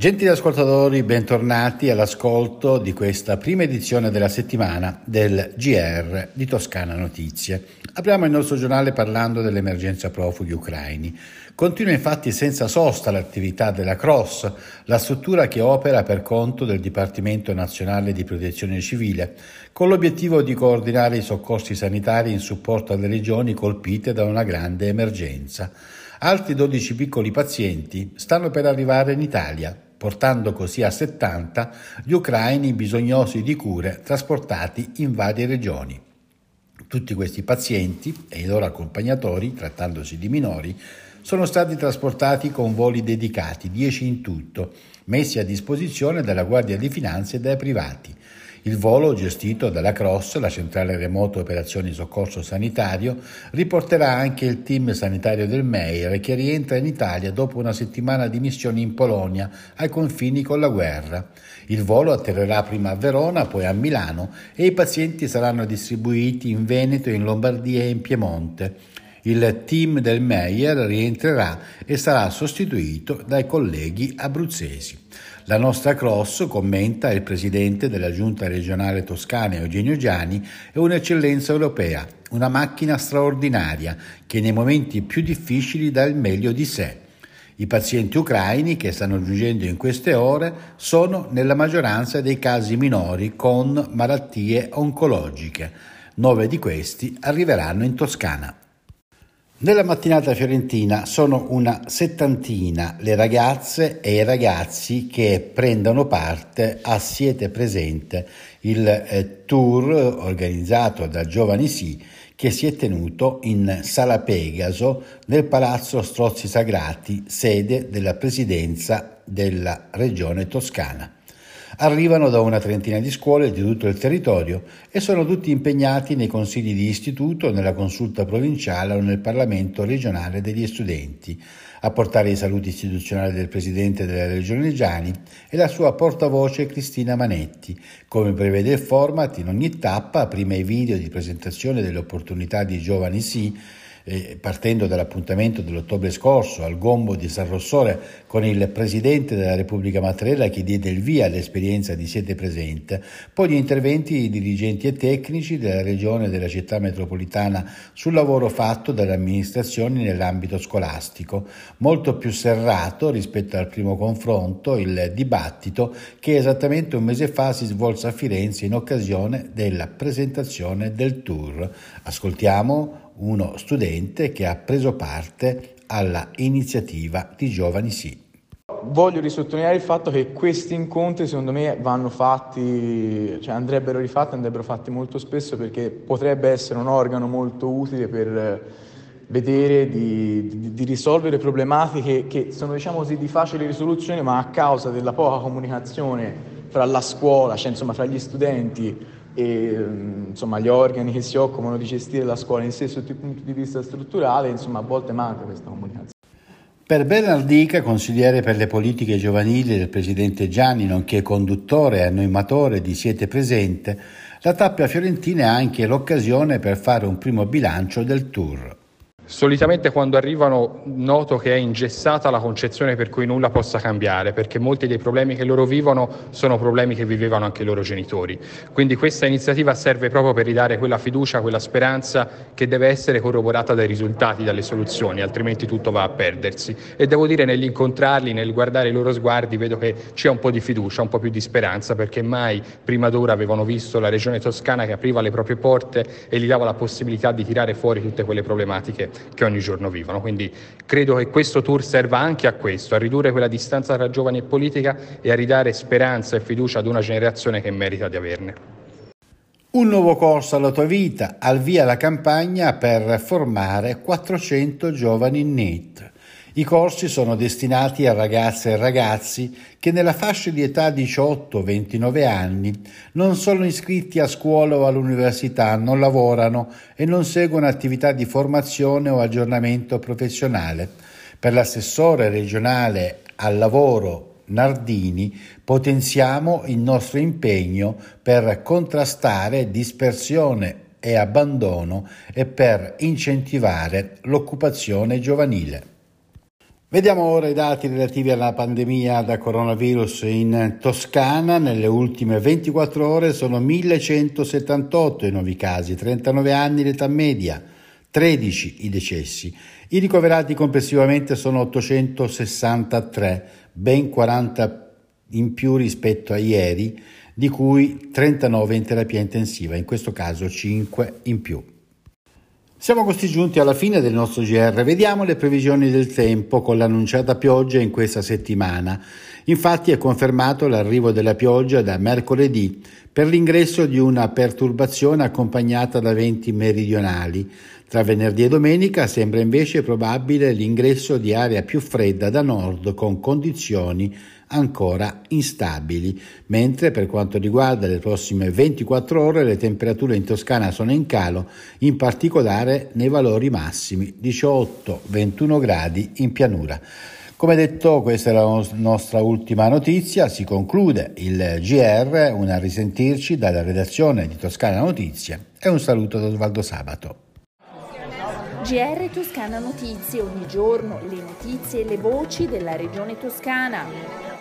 Gentili ascoltatori, bentornati all'ascolto di questa prima edizione della settimana del GR di Toscana Notizie. Apriamo il nostro giornale parlando dell'emergenza profughi ucraini. Continua infatti senza sosta l'attività della CROSS, la struttura che opera per conto del Dipartimento Nazionale di Protezione Civile, con l'obiettivo di coordinare i soccorsi sanitari in supporto alle regioni colpite da una grande emergenza. Altri 12 piccoli pazienti stanno per arrivare in Italia, portando così a 70 gli ucraini bisognosi di cure trasportati in varie regioni. Tutti questi pazienti e i loro accompagnatori, trattandosi di minori, sono stati trasportati con voli dedicati, 10 in tutto, messi a disposizione dalla Guardia di Finanza e dai privati. Il volo, gestito dalla CROSS, la centrale remoto operazioni soccorso sanitario, riporterà anche il team sanitario del Meir che rientra in Italia dopo una settimana di missioni in Polonia, ai confini con la guerra. Il volo atterrerà prima a Verona, poi a Milano e i pazienti saranno distribuiti in Veneto, in Lombardia e in Piemonte. Il team del Meyer rientrerà e sarà sostituito dai colleghi abruzzesi. La nostra cross, commenta il presidente della giunta regionale toscana Eugenio Giani, è un'eccellenza europea, una macchina straordinaria che nei momenti più difficili dà il meglio di sé. I pazienti ucraini che stanno giungendo in queste ore sono nella maggioranza dei casi minori con malattie oncologiche. Nove di questi arriveranno in Toscana. Nella mattinata fiorentina sono una settantina le ragazze e i ragazzi che prendono parte a Siete Presente, il eh, tour organizzato da Giovani Sì che si è tenuto in Sala Pegaso nel Palazzo Strozzi Sagrati, sede della Presidenza della Regione Toscana arrivano da una trentina di scuole di tutto il territorio e sono tutti impegnati nei consigli di istituto, nella consulta provinciale o nel Parlamento regionale degli studenti, a portare i saluti istituzionali del Presidente della Regione Giani e la sua portavoce Cristina Manetti, come prevede il format in ogni tappa, prima i video di presentazione delle opportunità di Giovani Sì, partendo dall'appuntamento dell'ottobre scorso al Gombo di San Rossore con il Presidente della Repubblica Mattarella che diede il via all'esperienza di Siete Presente, poi gli interventi di dirigenti e tecnici della Regione e della città metropolitana sul lavoro fatto dalle amministrazioni nell'ambito scolastico, molto più serrato rispetto al primo confronto, il dibattito che esattamente un mese fa si svolse a Firenze in occasione della presentazione del tour. Ascoltiamo uno studente che ha preso parte alla iniziativa di Giovani Sì. Voglio risottolineare il fatto che questi incontri secondo me vanno fatti, cioè andrebbero rifatti, andrebbero fatti molto spesso perché potrebbe essere un organo molto utile per vedere di, di, di risolvere problematiche che sono diciamo così di facile risoluzione ma a causa della poca comunicazione fra la scuola, cioè insomma fra gli studenti e insomma, gli organi che si occupano di gestire la scuola in sé sotto il punto di vista strutturale, insomma, a volte manca questa comunicazione. Per Bernardica, consigliere per le politiche giovanili del presidente Gianni, nonché conduttore e animatore di Siete Presente, la tappia fiorentina è anche l'occasione per fare un primo bilancio del tour. Solitamente quando arrivano noto che è ingessata la concezione per cui nulla possa cambiare, perché molti dei problemi che loro vivono sono problemi che vivevano anche i loro genitori. Quindi questa iniziativa serve proprio per ridare quella fiducia, quella speranza che deve essere corroborata dai risultati, dalle soluzioni, altrimenti tutto va a perdersi. E devo dire nell'incontrarli, nel guardare i loro sguardi, vedo che c'è un po' di fiducia, un po' più di speranza, perché mai prima d'ora avevano visto la regione toscana che apriva le proprie porte e gli dava la possibilità di tirare fuori tutte quelle problematiche che ogni giorno vivono. Quindi credo che questo tour serva anche a questo, a ridurre quella distanza tra giovani e politica e a ridare speranza e fiducia ad una generazione che merita di averne. Un nuovo corso alla tua vita, al via la campagna per formare 400 giovani NEET. I corsi sono destinati a ragazze e ragazzi che nella fascia di età 18-29 anni non sono iscritti a scuola o all'università, non lavorano e non seguono attività di formazione o aggiornamento professionale. Per l'assessore regionale al lavoro Nardini potenziamo il nostro impegno per contrastare dispersione e abbandono e per incentivare l'occupazione giovanile. Vediamo ora i dati relativi alla pandemia da coronavirus in Toscana. Nelle ultime 24 ore sono 1178 i nuovi casi, 39 anni l'età media, 13 i decessi. I ricoverati complessivamente sono 863, ben 40 in più rispetto a ieri, di cui 39 in terapia intensiva, in questo caso 5 in più. Siamo così giunti alla fine del nostro GR. Vediamo le previsioni del tempo con l'annunciata pioggia in questa settimana. Infatti è confermato l'arrivo della pioggia da mercoledì per l'ingresso di una perturbazione accompagnata da venti meridionali. Tra venerdì e domenica sembra invece probabile l'ingresso di aria più fredda da nord con condizioni ancora instabili, mentre per quanto riguarda le prossime 24 ore le temperature in Toscana sono in calo, in particolare nei valori massimi 18-21 gradi in pianura. Come detto, questa è la nostra ultima notizia, si conclude il GR, una risentirci dalla redazione di Toscana Notizie e un saluto da Osvaldo Sabato. GR Toscana Notizie, ogni giorno le notizie e le voci della regione toscana.